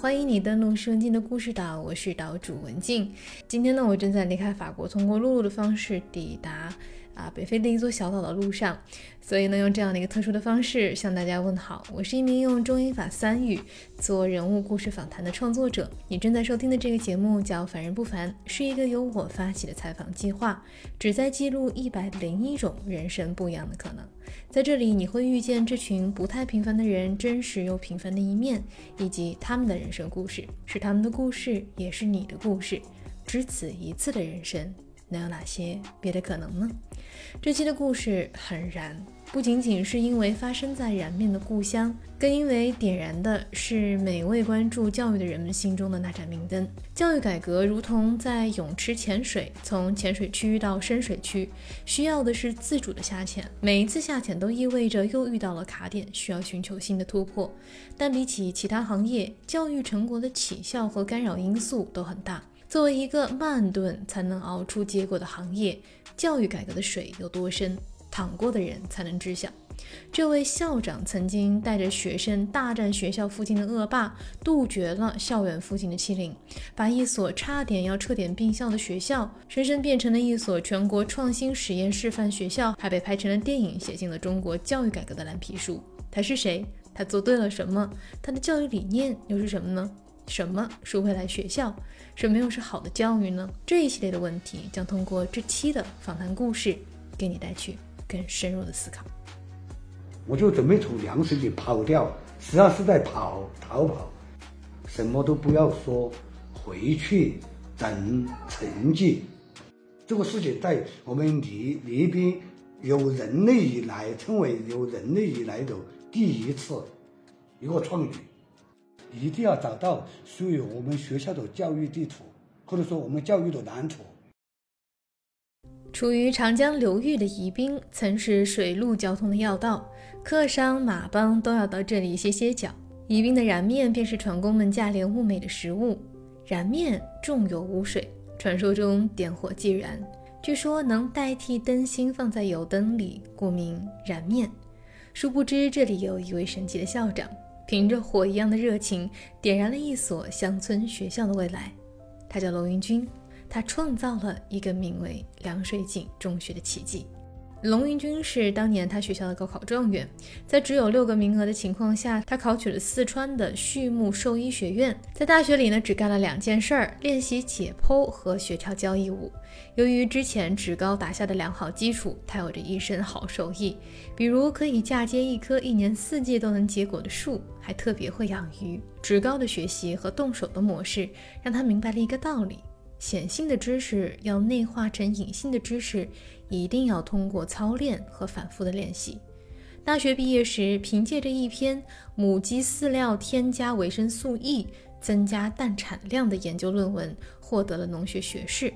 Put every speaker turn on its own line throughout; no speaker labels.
欢迎你登录施文静的故事岛，我是岛主文静。今天呢，我正在离开法国，通过陆路的方式抵达。啊，北非的一座小岛的路上，所以呢，用这样的一个特殊的方式向大家问好。我是一名用中英法三语做人物故事访谈的创作者。你正在收听的这个节目叫《凡人不凡》，是一个由我发起的采访计划，旨在记录一百零一种人生不一样的可能。在这里，你会遇见这群不太平凡的人真实又平凡的一面，以及他们的人生故事，是他们的故事，也是你的故事。只此一次的人生。能有哪些别的可能呢？这期的故事很燃，不仅仅是因为发生在燃面的故乡，更因为点燃的是每位关注教育的人们心中的那盏明灯。教育改革如同在泳池潜水，从浅水区到深水区，需要的是自主的下潜。每一次下潜都意味着又遇到了卡点，需要寻求新的突破。但比起其他行业，教育成果的起效和干扰因素都很大。作为一个慢炖才能熬出结果的行业，教育改革的水有多深，淌过的人才能知晓。这位校长曾经带着学生大战学校附近的恶霸，杜绝了校园附近的欺凌，把一所差点要撤点并校的学校，深深变成了一所全国创新实验示范学校，还被拍成了电影，写进了中国教育改革的蓝皮书。他是谁？他做对了什么？他的教育理念又是什么呢？什么是未来学校？什么又是好的教育呢？这一系列的问题将通过这期的访谈故事，给你带去更深入的思考。
我就准备从凉水里跑掉，实际上是在跑逃跑，什么都不要说，回去整成绩。这个事情在我们离离边有人类以来，称为有人类以来的第一次一个创举。一定要找到属于我们学校的教育地图，或者说我们教育的蓝图。
处于长江流域的宜宾，曾是水陆交通的要道，客商马帮都要到这里歇歇脚。宜宾的燃面便是船工们价廉物美的食物。燃面重油无水，传说中点火即燃，据说能代替灯芯放在油灯里，故名燃面。殊不知这里有一位神奇的校长。凭着火一样的热情，点燃了一所乡村学校的未来。他叫罗云军，他创造了一个名为凉水井中学的奇迹。龙云军是当年他学校的高考状元，在只有六个名额的情况下，他考取了四川的畜牧兽医学院。在大学里呢，只干了两件事儿：练习解剖和学跳交谊舞。由于之前职高打下的良好基础，他有着一身好手艺，比如可以嫁接一棵一年四季都能结果的树，还特别会养鱼。职高的学习和动手的模式，让他明白了一个道理。显性的知识要内化成隐性的知识，一定要通过操练和反复的练习。大学毕业时，凭借着一篇母鸡饲料添加维生素 E 增加蛋产量的研究论文，获得了农学学士。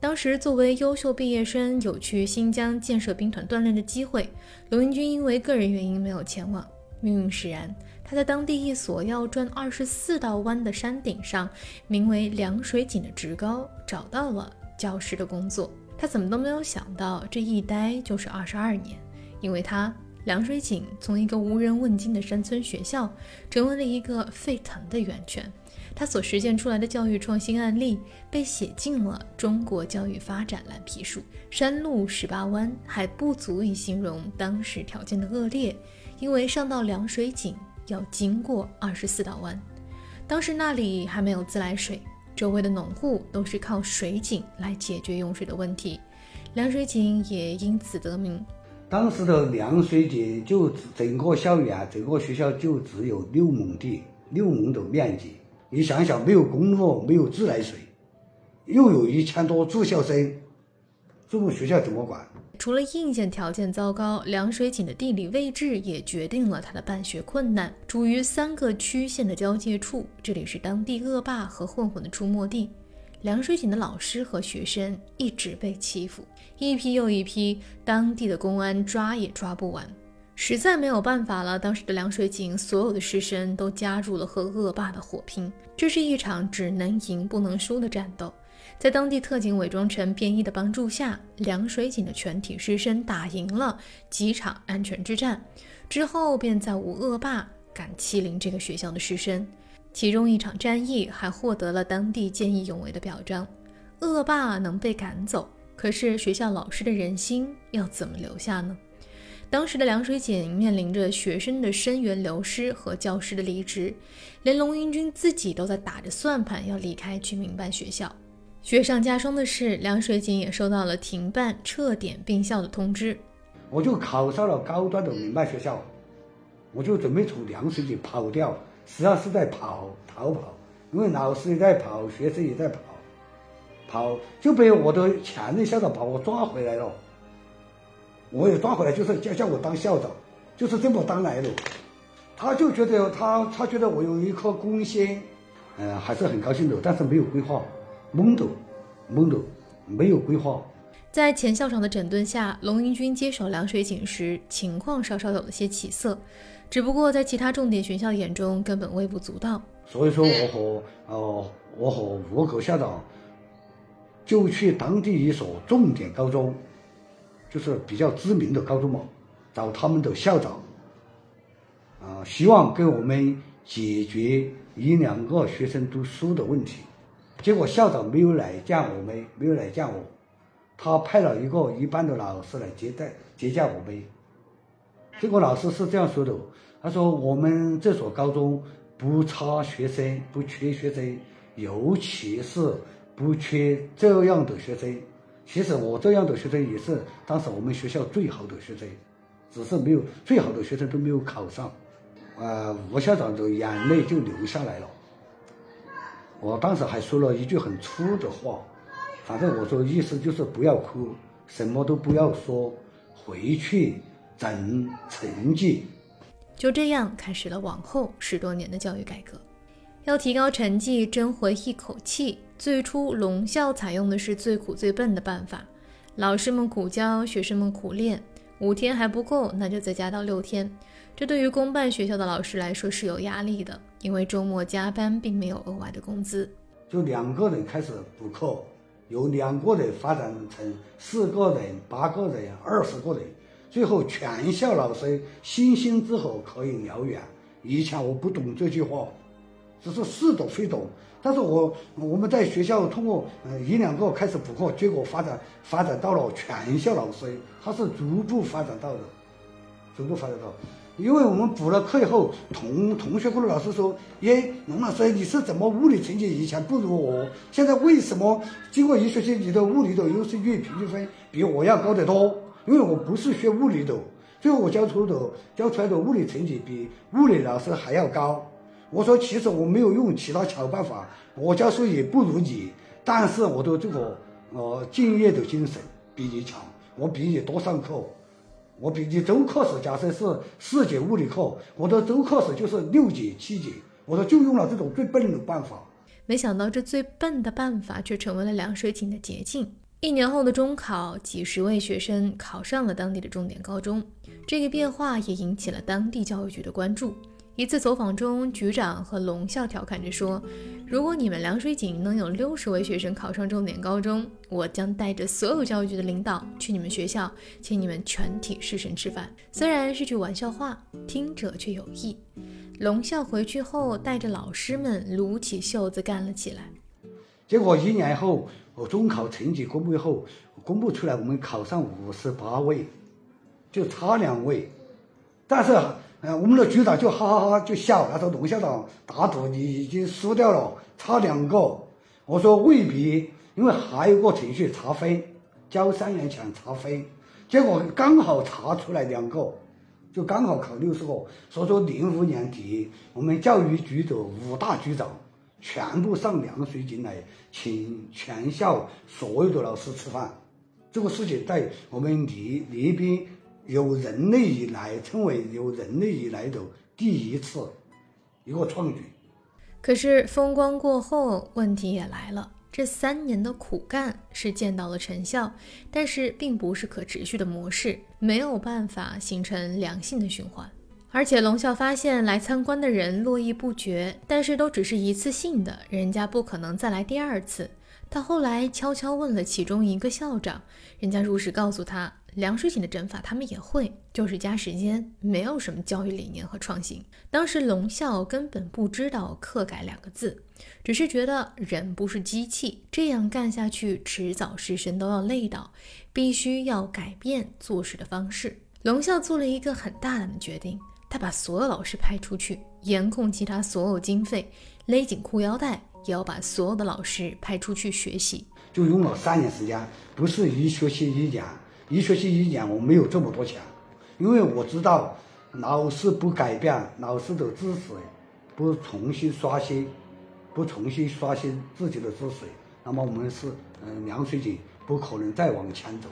当时作为优秀毕业生，有去新疆建设兵团锻炼的机会，罗云军因为个人原因没有前往。命运使然。他在当地一所要转二十四道弯的山顶上，名为凉水井的职高找到了教师的工作。他怎么都没有想到，这一待就是二十二年，因为他凉水井从一个无人问津的山村学校，成为了一个沸腾的源泉。他所实践出来的教育创新案例，被写进了中国教育发展蓝皮书。山路十八弯还不足以形容当时条件的恶劣，因为上到凉水井。要经过二十四道弯，当时那里还没有自来水，周围的农户都是靠水井来解决用水的问题，凉水井也因此得名。
当时的凉水井就整个校园、整个学校就只有六亩地，六亩的面积。你想想，没有公路，没有自来水，又有一千多住校生，这种学校怎么管？
除了硬件条件糟糕，凉水井的地理位置也决定了它的办学困难。处于三个区县的交界处，这里是当地恶霸和混混的出没地。凉水井的老师和学生一直被欺负，一批又一批，当地的公安抓也抓不完。实在没有办法了，当时的凉水井所有的师生都加入了和恶霸的火拼。这是一场只能赢不能输的战斗。在当地特警伪装成便衣的帮助下，凉水井的全体师生打赢了几场安全之战，之后便再无恶霸敢欺凌这个学校的师生。其中一场战役还获得了当地见义勇为的表彰。恶霸能被赶走，可是学校老师的人心要怎么留下呢？当时的凉水井面临着学生的生源流失和教师的离职，连龙云军自己都在打着算盘要离开去民办学校。雪上加霜的是，凉水井也收到了停办、撤点并校的通知。
我就考上了高端的民办学校，我就准备从凉水井跑掉，实际上是在跑逃跑，因为老师也在跑，学生也在跑，跑就被我的前任校长把我抓回来了。我也抓回来，就是叫叫我当校长，就是这么当来的。他就觉得他他觉得我有一颗公心，嗯，还是很高兴的，但是没有规划，懵懂，懵懂，没有规划。
在前校长的整顿下，龙英军接手凉水井时，情况稍稍有了些起色，只不过在其他重点学校眼中根本微不足道。
所以说，我和呃，我和吴口校长就去当地一所重点高中。就是比较知名的高中嘛，找他们的校长，啊，希望给我们解决一两个学生读书的问题。结果校长没有来见我们，没有来见我，他派了一个一般的老师来接待接见我们。这个老师是这样说的：“他说我们这所高中不差学生，不缺学生，尤其是不缺这样的学生。”其实我这样的学生也是当时我们学校最好的学生，只是没有最好的学生都没有考上，呃，吴校长的眼泪就流下来了。我当时还说了一句很粗的话，反正我说意思就是不要哭，什么都不要说，回去整成绩。
就这样开始了往后十多年的教育改革。要提高成绩，争回一口气。最初，龙校采用的是最苦最笨的办法，老师们苦教，学生们苦练。五天还不够，那就再加到六天。这对于公办学校的老师来说是有压力的，因为周末加班并没有额外的工资。
就两个人开始补课，由两个人发展成四个人、八个人、二十个人，最后全校老师星星之火可以燎原。以前我不懂这句话。只是似懂非懂，但是我我们在学校通过呃一两个开始补课，结果发展发展到了全校老师，他是逐步发展到的，逐步发展到，因为我们补了课以后，同同学或者老师说，耶，龙老师你是怎么物理成绩以前不如我，现在为什么经过一学期你的物理的优势率平均分比我要高得多？因为我不是学物理的，最后我教出的教出来的物理成绩比物理老师还要高。我说，其实我没有用其他巧办法，我教书也不如你，但是我的这个呃敬业的精神比你强，我比你多上课，我比你周课时假设是四节物理课，我的周课时就是六节七节，我说就用了这种最笨的办法。
没想到这最笨的办法却成为了凉水井的捷径。一年后的中考，几十位学生考上了当地的重点高中，这个变化也引起了当地教育局的关注。一次走访中，局长和龙校调侃着说：“如果你们凉水井能有六十位学生考上重点高中，我将带着所有教育局的领导去你们学校，请你们全体师生吃饭。”虽然是句玩笑话，听者却有意。龙校回去后，带着老师们撸起袖子干了起来。
结果一年后，我中考成绩公布后，公布出来我们考上五十八位，就差两位，但是。嗯，我们的局长就哈哈哈就笑，他说：“龙校长打赌你已经输掉了，差两个。”我说：“未必，因为还有个程序查分，交三元钱查分，结果刚好查出来两个，就刚好考六十个。所以说，零五年底，我们教育局的五大局长全部上凉水井来，请全校所有的老师吃饭。这个事情在我们离离边。有人类以来称为有人类以来的第一次一个创举。
可是风光过后，问题也来了。这三年的苦干是见到了成效，但是并不是可持续的模式，没有办法形成良性的循环。而且龙校发现来参观的人络绎不绝，但是都只是一次性的，人家不可能再来第二次。他后来悄悄问了其中一个校长，人家如实告诉他，凉水井的整法他们也会，就是加时间，没有什么教育理念和创新。当时龙校根本不知道课改两个字，只是觉得人不是机器，这样干下去迟早师生都要累倒，必须要改变做事的方式。龙校做了一个很大胆的决定，他把所有老师派出去，严控其他所有经费，勒紧裤腰带，也要把所有的老师派出去学习。
就用了三年时间，不是一学期一讲，一学期一年我没有这么多钱，因为我知道老师不改变老师的知识，不重新刷新，不重新刷新自己的知识，那么我们是嗯凉水井不可能再往前走。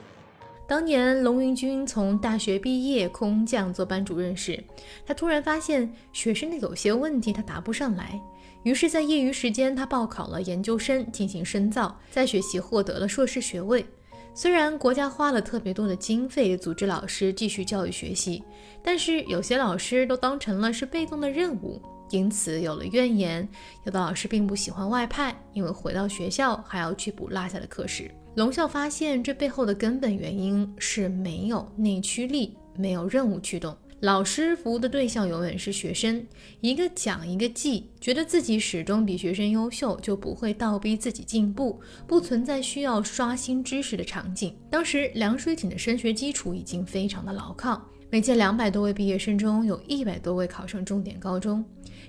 当年龙云军从大学毕业空降做班主任时，他突然发现学生的有些问题他答不上来。于是，在业余时间，他报考了研究生进行深造，在学习获得了硕士学位。虽然国家花了特别多的经费组织老师继续教育学习，但是有些老师都当成了是被动的任务，因此有了怨言。有的老师并不喜欢外派，因为回到学校还要去补落下的课时。龙校发现，这背后的根本原因是没有内驱力，没有任务驱动。老师服务的对象永远是学生，一个讲一个记，觉得自己始终比学生优秀，就不会倒逼自己进步，不存在需要刷新知识的场景。当时凉水井的升学基础已经非常的牢靠，每届两百多位毕业生中有一百多位考上重点高中，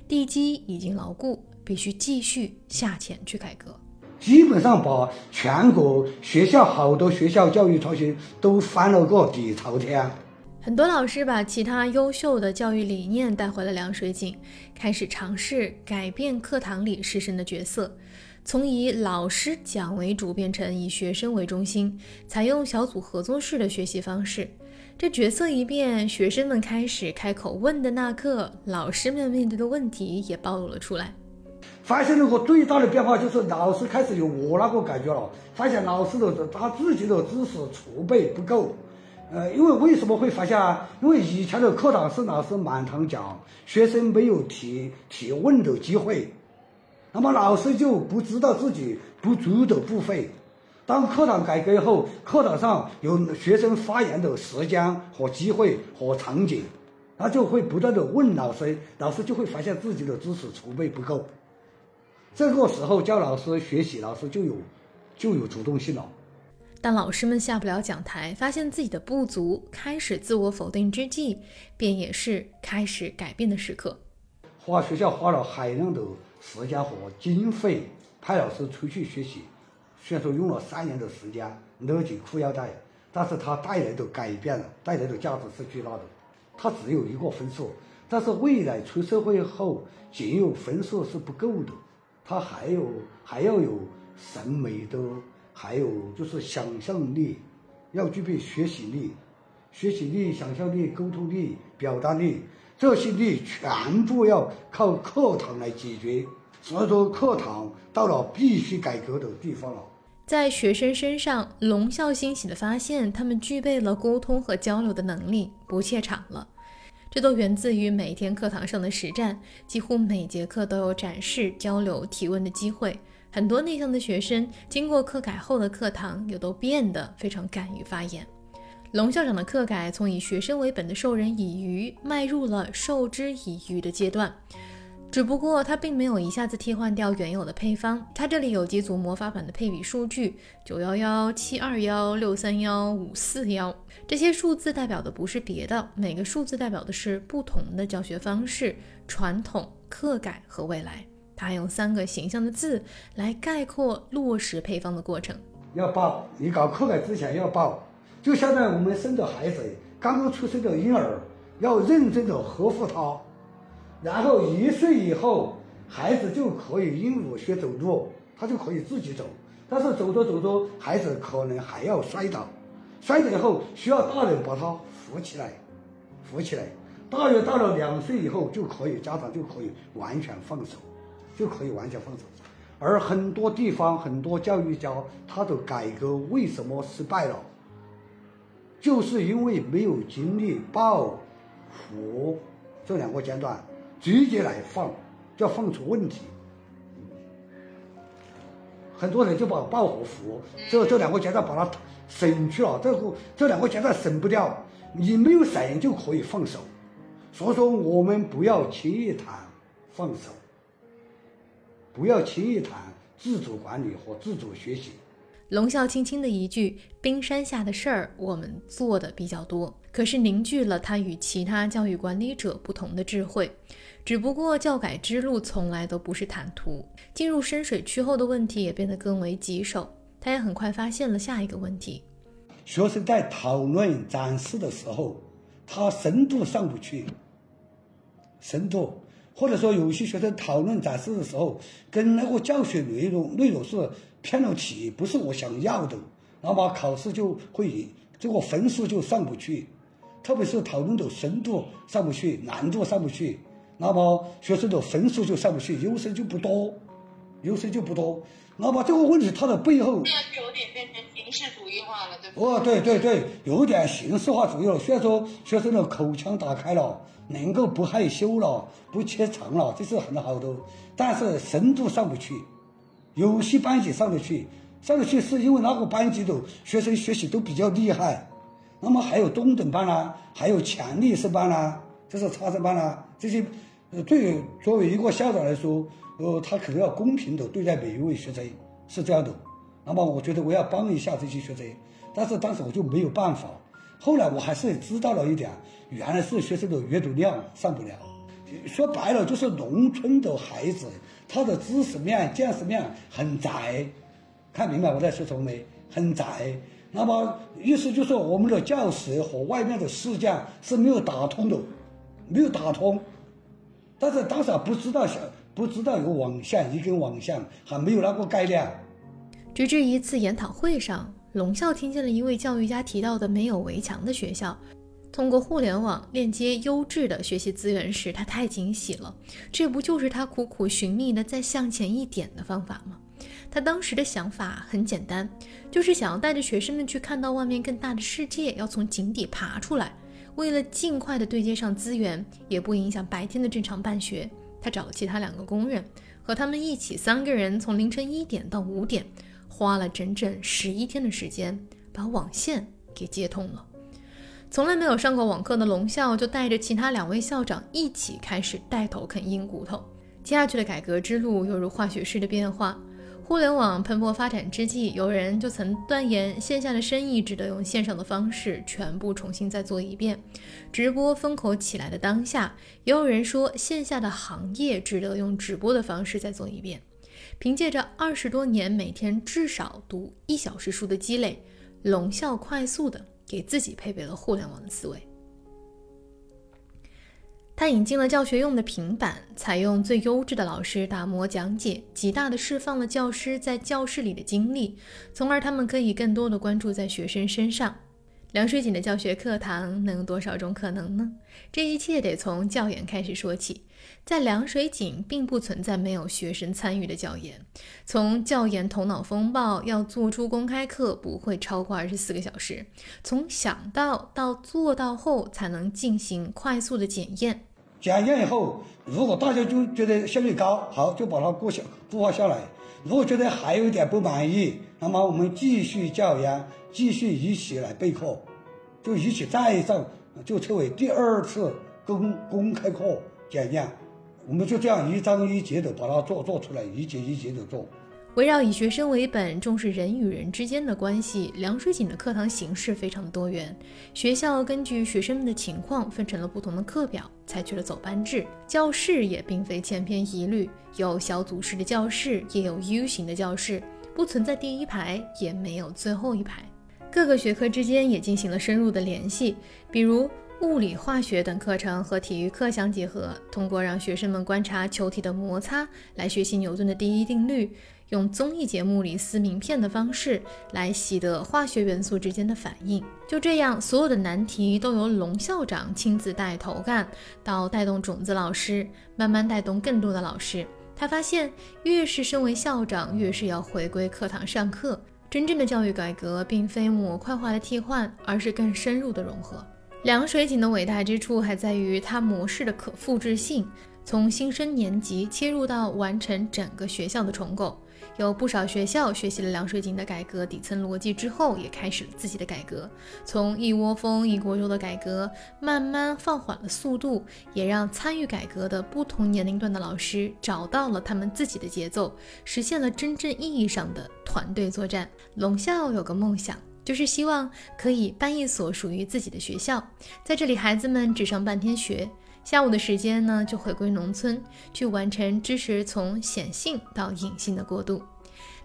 地基已经牢固，必须继续下潜去改革。
基本上把全国学校好多学校教育创新都翻了个底朝天。
很多老师把其他优秀的教育理念带回了凉水井，开始尝试改变课堂里师生的角色，从以老师讲为主变成以学生为中心，采用小组合作式的学习方式。这角色一变，学生们开始开口问的那刻，老师们面对的问题也暴露了出来。
发现了个最大的变化，就是老师开始有我那个感觉了，发现老师的他自己的知识储备不够。呃，因为为什么会发现啊？因为以前的课堂是老师满堂讲，学生没有提提问的机会，那么老师就不知道自己不足的部分。当课堂改革后，课堂上有学生发言的时间和机会和场景，他就会不断的问老师，老师就会发现自己的知识储备不够。这个时候叫老师学习，老师就有就有主动性了。
当老师们下不了讲台，发现自己的不足，开始自我否定之际，便也是开始改变的时刻。
花学校花了海量的时间和经费派老师出去学习，虽然说用了三年的时间勒紧裤腰带，但是他带来的改变了，带来的价值是巨大的。他只有一个分数，但是未来出社会后，仅有分数是不够的，他还有还要有审美的。还有就是想象力，要具备学习力、学习力、想象力、沟通力、表达力，这些力全部要靠课堂来解决。所以说，课堂到了必须改革的地方了。
在学生身上，龙啸欣喜地发现，他们具备了沟通和交流的能力，不怯场了。这都源自于每天课堂上的实战，几乎每节课都有展示、交流、提问的机会。很多内向的学生经过课改后的课堂，又都变得非常敢于发言。龙校长的课改从以学生为本的授人以鱼，迈入了授之以渔的阶段。只不过他并没有一下子替换掉原有的配方，他这里有几组魔法版的配比数据：九幺幺、七二幺、六三幺、五四幺。这些数字代表的不是别的，每个数字代表的是不同的教学方式、传统、课改和未来。他用三个形象的字来概括落实配方的过程。
要抱，你搞课改之前要抱，就相当于我们生的孩子，刚刚出生的婴儿，要认真的呵护他，然后一岁以后，孩子就可以鹦鹉学走路，他就可以自己走。但是走着走着，孩子可能还要摔倒，摔倒以后需要大人把他扶起来，扶起来。大约到了两岁以后，就可以家长就可以完全放手。就可以完全放手，而很多地方很多教育家他的改革为什么失败了？就是因为没有经历抱、扶这两个阶段，直接来放，就要放出问题。很多人就把抱和服这这两个阶段把它省去了，这个这两个阶段省不掉，你没有省就可以放手。所以说，我们不要轻易谈放手，不要轻易谈自主管理和自主学习。
龙啸轻轻的一句：“冰山下的事儿，我们做的比较多。”可是凝聚了他与其他教育管理者不同的智慧。只不过教改之路从来都不是坦途，进入深水区后的问题也变得更为棘手。他也很快发现了下一个问题：
学生在讨论展示的时候，他深度上不去。深度，或者说有些学生讨论展示的时候，跟那个教学内容内容是偏了题，不是我想要的，那么考试就会这个分数就上不去，特别是讨论的深度上不去，难度上不去，那么学生的分数就上不去，优生就不多，优生就不多。那么这个问题它的背后，
有点变成形式主义化了，对
不对？哦，对对对，有点形式化主义了。虽然说学生的口腔打开了。能够不害羞了，不怯场了，这是很好的。但是深度上不去，有些班级上得去，上得去是因为那个班级的学生学习都比较厉害。那么还有中等班啦，还有强力式班啦，这是差生班啦，这些，呃，对作为一个校长来说，呃，他肯定要公平的对待每一位学生，是这样的。那么我觉得我要帮一下这些学生，但是当时我就没有办法。后来我还是知道了一点，原来是学生的阅读量上不了。说白了就是农村的孩子，他的知识面、见识面很窄。看明白我在说什么没？很窄。那么意思就是我们的教室和外面的世界是没有打通的，没有打通。但是当时还不知道，不知道有网线，一根网线还没有那个概念。
直至一次研讨会上。龙啸听见了一位教育家提到的没有围墙的学校，通过互联网链接优质的学习资源时，他太惊喜了。这不就是他苦苦寻觅的再向前一点的方法吗？他当时的想法很简单，就是想要带着学生们去看到外面更大的世界，要从井底爬出来。为了尽快的对接上资源，也不影响白天的正常办学，他找了其他两个工人，和他们一起三个人从凌晨一点到五点。花了整整十一天的时间，把网线给接通了。从来没有上过网课的龙校，就带着其他两位校长一起开始带头啃硬骨头。接下去的改革之路犹如化学式的变化。互联网蓬勃发展之际，有人就曾断言线下的生意值得用线上的方式全部重新再做一遍。直播风口起来的当下，也有人说线下的行业值得用直播的方式再做一遍。凭借着二十多年每天至少读一小时书的积累，龙啸快速的给自己配备了互联网的思维。他引进了教学用的平板，采用最优质的老师打磨讲解，极大的释放了教师在教室里的精力，从而他们可以更多的关注在学生身上。凉水井的教学课堂能有多少种可能呢？这一切得从教研开始说起。在凉水井，并不存在没有学生参与的教研。从教研头脑风暴要做出公开课，不会超过二十四个小时。从想到到做到后，才能进行快速的检验。
检验以后，如果大家就觉得效率高，好，就把它过下固化下来。如果觉得还有点不满意，那么我们继续教研，继续一起来备课，就一起再上，就称为第二次公公开课检验。我们就这样一章一节的把它做做出来，一节一节的做。
围绕以学生为本、重视人与人之间的关系，凉水井的课堂形式非常的多元。学校根据学生们的情况分成了不同的课表，采取了走班制。教室也并非千篇一律，有小组式的教室，也有 U 型的教室，不存在第一排，也没有最后一排。各个学科之间也进行了深入的联系，比如。物理、化学等课程和体育课相结合，通过让学生们观察球体的摩擦来学习牛顿的第一定律，用综艺节目里撕名片的方式来习得化学元素之间的反应。就这样，所有的难题都由龙校长亲自带头干，到带动种子老师，慢慢带动更多的老师。他发现，越是身为校长，越是要回归课堂上课。真正的教育改革，并非模块化的替换，而是更深入的融合。凉水井的伟大之处还在于它模式的可复制性，从新生年级切入到完成整个学校的重构。有不少学校学习了凉水井的改革底层逻辑之后，也开始了自己的改革。从一窝蜂、一锅粥的改革，慢慢放缓了速度，也让参与改革的不同年龄段的老师找到了他们自己的节奏，实现了真正意义上的团队作战。龙校有个梦想，就是希望可以办一所属于自己的学校，在这里，孩子们只上半天学。下午的时间呢，就回归农村，去完成知识从显性到隐性的过渡。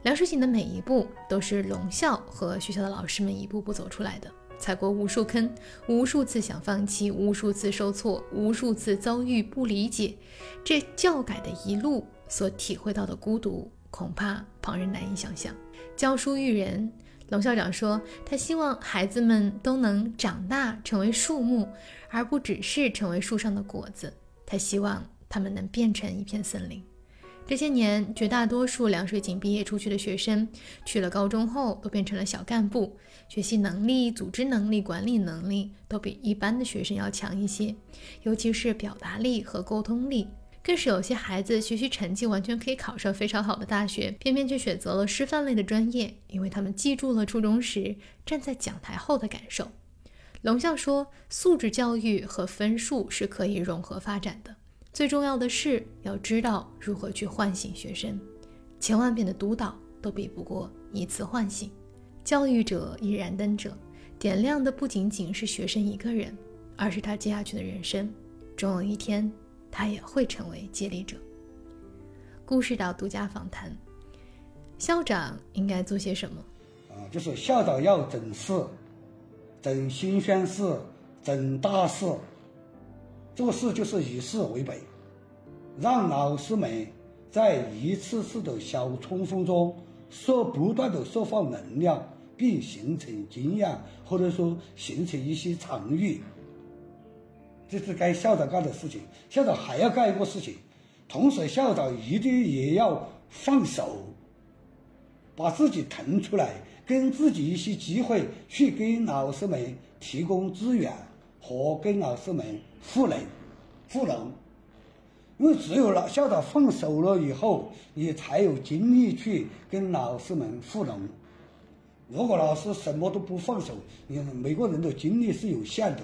梁淑锦的每一步都是龙校和学校的老师们一步步走出来的，踩过无数坑，无数次想放弃，无数次受挫，无数次遭遇不理解。这教改的一路所体会到的孤独，恐怕旁人难以想象。教书育人。龙校长说：“他希望孩子们都能长大成为树木，而不只是成为树上的果子。他希望他们能变成一片森林。”这些年，绝大多数凉水井毕业出去的学生，去了高中后都变成了小干部，学习能力、组织能力、管理能力都比一般的学生要强一些，尤其是表达力和沟通力。更是有些孩子学习成绩完全可以考上非常好的大学，偏偏却选择了师范类的专业，因为他们记住了初中时站在讲台后的感受。龙校说，素质教育和分数是可以融合发展的，最重要的是要知道如何去唤醒学生，千万遍的督导都比不过一次唤醒。教育者亦燃灯者，点亮的不仅仅是学生一个人，而是他接下去的人生。终有一天。他也会成为接力者。故事岛独家访谈：校长应该做些什么？
啊，就是校长要整事，整新鲜事，整大事。做事就是以事为本，让老师们在一次次的小冲锋中，说不断的释放能量，并形成经验，或者说形成一些场域。这是该校长干的事情。校长还要干一个事情，同时校长一定也要放手，把自己腾出来，跟自己一些机会去给老师们提供资源和跟老师们赋能、赋能。因为只有老校长放手了以后，你才有精力去跟老师们赋能。如果老师什么都不放手，你每个人的精力是有限的。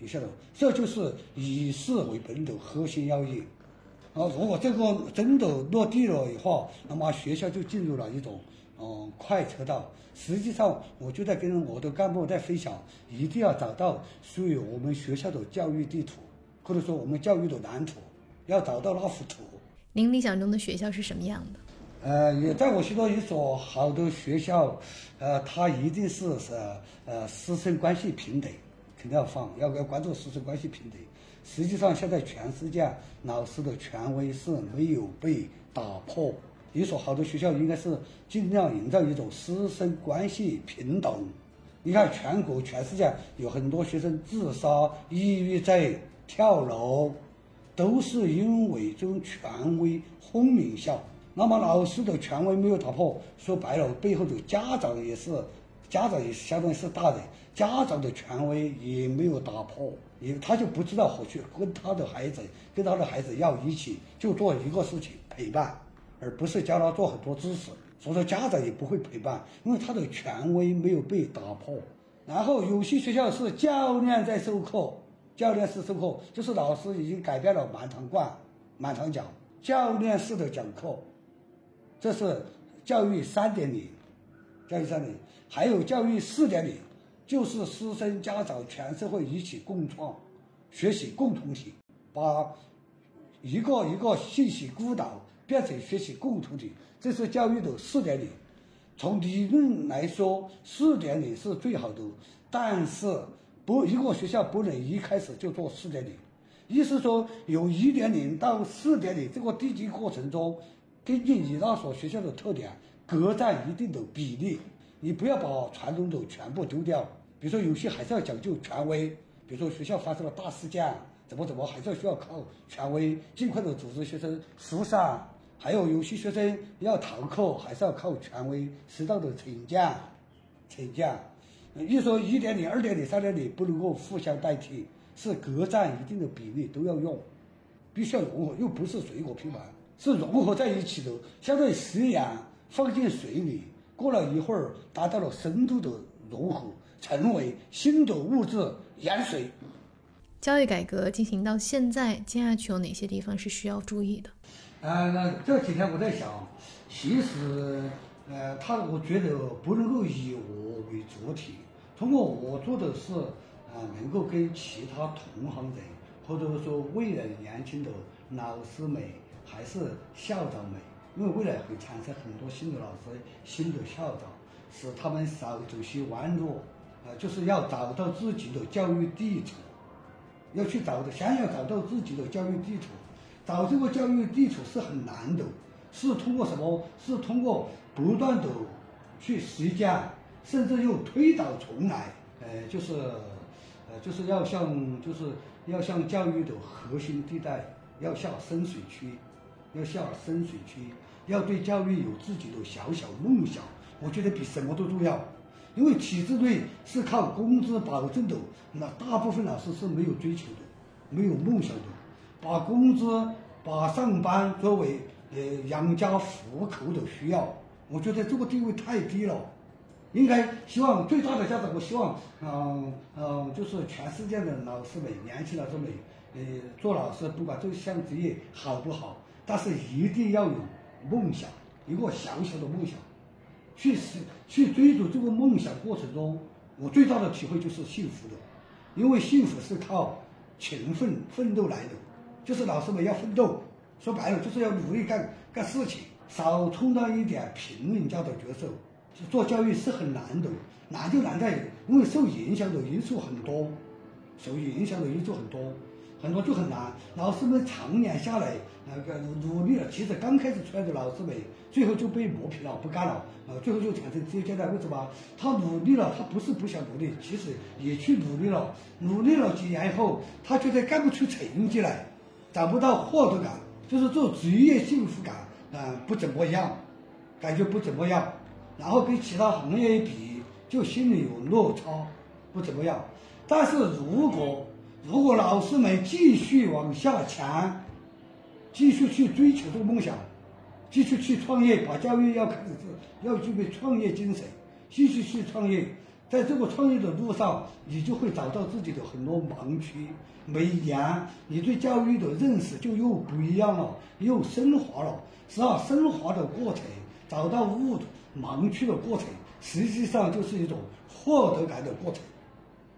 你晓得，这就是以事为本的核心要义。啊，如果这个真的落地了以后，那么学校就进入了一种嗯快车道。实际上，我就在跟我的干部在分享，一定要找到属于我们学校的教育地图，或者说我们教育的蓝图，要找到那幅图。
您理想中的学校是什么样的？
呃，也在我心中，一所好的学校，呃，它一定是是呃师生关系平等。肯定要放，要要关注师生关系平等。实际上，现在全世界老师的权威是没有被打破。一所好的学校应该是尽量营造一种师生关系平等。你看，全国、全世界有很多学生自杀、抑郁症、跳楼，都是因为这种权威轰鸣下。那么，老师的权威没有打破，说白了，背后的家长也是。家长也相当于是大人，家长的权威也没有打破，也他就不知道何去跟他的孩子，跟他的孩子要一起就做一个事情陪伴，而不是教他做很多知识。所以说家长也不会陪伴，因为他的权威没有被打破。然后有些学校是教练在授课，教练式授课，就是老师已经改变了满堂灌、满堂讲，教练式的讲课，这是教育三点零。教育三点，还有教育四点零，就是师生、家长、全社会一起共创学习共同体，把一个一个信息孤岛变成学习共同体，这是教育的四点零。从理论来说，四点零是最好的，但是不一个学校不能一开始就做四点零，意思说由一点零到四点零这个递进过程中，根据你那所学校的特点。各占一定的比例，你不要把传统的全部丢掉。比如说，有些还是要讲究权威。比如说，学校发生了大事件，怎么怎么，还是要需要靠权威，尽快的组织学生疏散。还有有些学生要逃课，还是要靠权威，适当的惩戒，惩戒。你说一点零、二点零、三点零不能够互相代替，是各占一定的比例都要用，必须要融合，又不是水果拼盘。是融合在一起的，相当于食养放进水里，过了一会儿达到了深度的融合，成为新的物质盐水。
教育改革进行到现在，接下去有哪些地方是需要注意的？
呃，那这几天我在想，其实，呃，他我觉得不能够以我为主体，通过我做的事，啊，能够跟其他同行人，或者说未来年轻的老师们，还是校长们，因为未来会产生很多新的老师、新的校长，使他们少走些弯路，啊，就是要找到自己的教育地图。要去找的，想要找到自己的教育地图，找这个教育地图是很难的，是通过什么？是通过不断的去实践，甚至又推倒重来。呃，就是，呃，就是要向，就是要向教育的核心地带要下深水区，要下深水区，要对教育有自己的小小梦想。我觉得比什么都重要。因为体制内是靠工资保证的，那大部分老师是没有追求的，没有梦想的，把工资、把上班作为呃养家糊口的需要，我觉得这个地位太低了。应该希望最大的价值，我希望，嗯嗯，就是全世界的老师们、年轻老师们，呃，做老师不管这项职业好不好，但是一定要有梦想，一个小小的梦想。去实去追逐这个梦想过程中，我最大的体会就是幸福的，因为幸福是靠勤奋奋斗来的，就是老师们要奋斗，说白了就是要努力干干事情，少充当一点评论家的角色。做教育是很难的，难就难在因为受影响的因素很多，受影响的因素很多。很多就很难，老师们常年下来，那个努力了，其实刚开始出来的老师们，最后就被磨平了，不干了，呃，最后就产生这阶段。为什么？他努力了，他不是不想努力，其实也去努力了，努力了几年以后，他觉得干不出成绩来，找不到获得感，就是做职业幸福感，嗯，不怎么样，感觉不怎么样，然后跟其他行业一比，就心里有落差，不怎么样。但是如果如果老师们继续往下强，继续去追求这个梦想，继续去创业，把教育要开始要具备创业精神，继续去创业，在这个创业的路上，你就会找到自己的很多盲区。每年你对教育的认识就又不一样了，又升华了。是啊，升华的过程，找到误盲区的过程，实际上就是一种获得感的过程。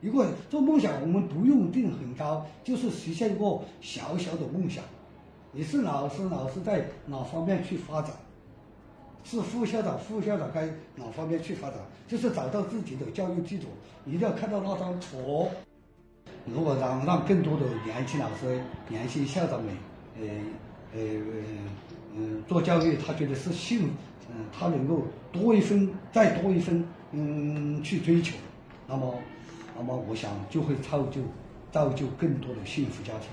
一个做梦想，我们不用定很高，就是实现一个小小的梦想。你是老师，老师在哪方面去发展？是副校长，副校长该哪方面去发展？就是找到自己的教育基础，一定要看到那张图。如果让让更多的年轻老师、年轻校长们，呃呃嗯做教育，他觉得是幸，嗯，他能够多一分，再多一分，嗯，去追求，那么。那么，我想就会造就造就更多的幸福家庭。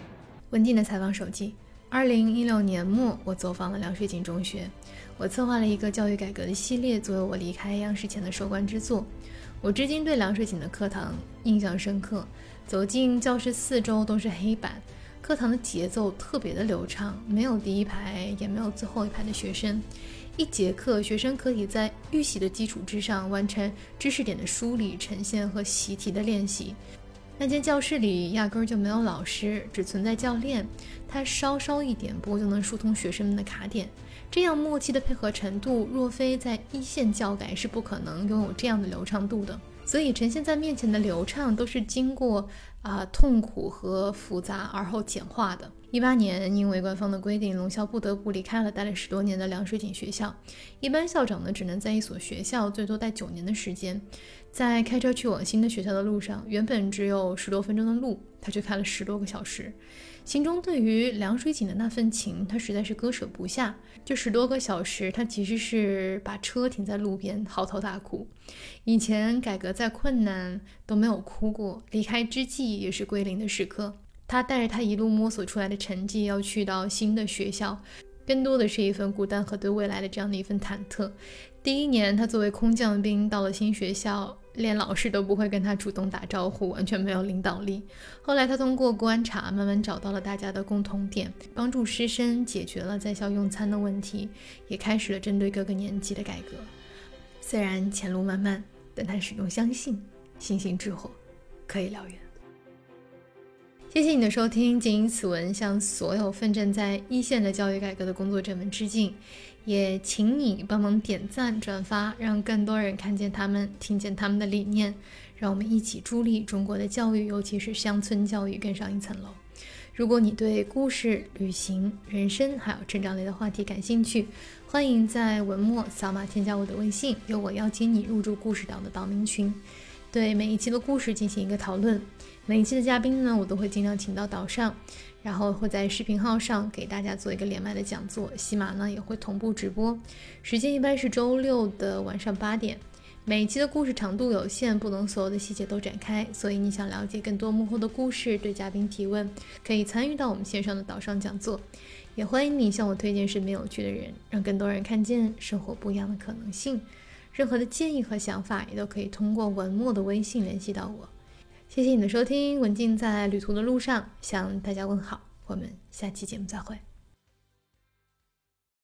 文静的采访手记：二零一六年末，我走访了梁水井中学，我策划了一个教育改革的系列，作为我离开央视前的收官之作。我至今对梁水井的课堂印象深刻。走进教室，四周都是黑板，课堂的节奏特别的流畅，没有第一排，也没有最后一排的学生。一节课，学生可以在预习的基础之上完成知识点的梳理、呈现和习题的练习。那间教室里压根儿就没有老师，只存在教练。他稍稍一点拨就能疏通学生们的卡点。这样默契的配合程度，若非在一线教改，是不可能拥有这样的流畅度的。所以呈现在面前的流畅，都是经过啊痛苦和复杂而后简化的。一八年，因为官方的规定，龙校不得不离开了待了十多年的凉水井学校。一般校长呢，只能在一所学校最多待九年的时间。在开车去往新的学校的路上，原本只有十多分钟的路，他却开了十多个小时。心中对于凉水井的那份情，他实在是割舍不下。这十多个小时，他其实是把车停在路边，嚎啕大哭。以前改革再困难都没有哭过，离开之际也是归零的时刻。他带着他一路摸索出来的成绩，要去到新的学校，更多的是一份孤单和对未来的这样的一份忐忑。第一年，他作为空降兵到了新学校，连老师都不会跟他主动打招呼，完全没有领导力。后来，他通过观察，慢慢找到了大家的共同点，帮助师生解决了在校用餐的问题，也开始了针对各个年级的改革。虽然前路漫漫，但他始终相信，星星之火可以燎原。谢谢你的收听，谨以此文向所有奋战在一线的教育改革的工作者们致敬，也请你帮忙点赞、转发，让更多人看见他们，听见他们的理念，让我们一起助力中国的教育，尤其是乡村教育更上一层楼。如果你对故事、旅行、人生还有成长类的话题感兴趣，欢迎在文末扫码添加我的微信，由我邀请你入驻故事岛的岛民群，对每一期的故事进行一个讨论。每一期的嘉宾呢，我都会尽量请到岛上，然后会在视频号上给大家做一个连麦的讲座。喜马呢也会同步直播，时间一般是周六的晚上八点。每一期的故事长度有限，不能所有的细节都展开，所以你想了解更多幕后的故事，对嘉宾提问，可以参与到我们线上的岛上讲座。也欢迎你向我推荐身边有趣的人，让更多人看见生活不一样的可能性。任何的建议和想法，也都可以通过文末的微信联系到我。谢谢你的收听，文静在旅途的路上向大家问好，我们下期节目再会。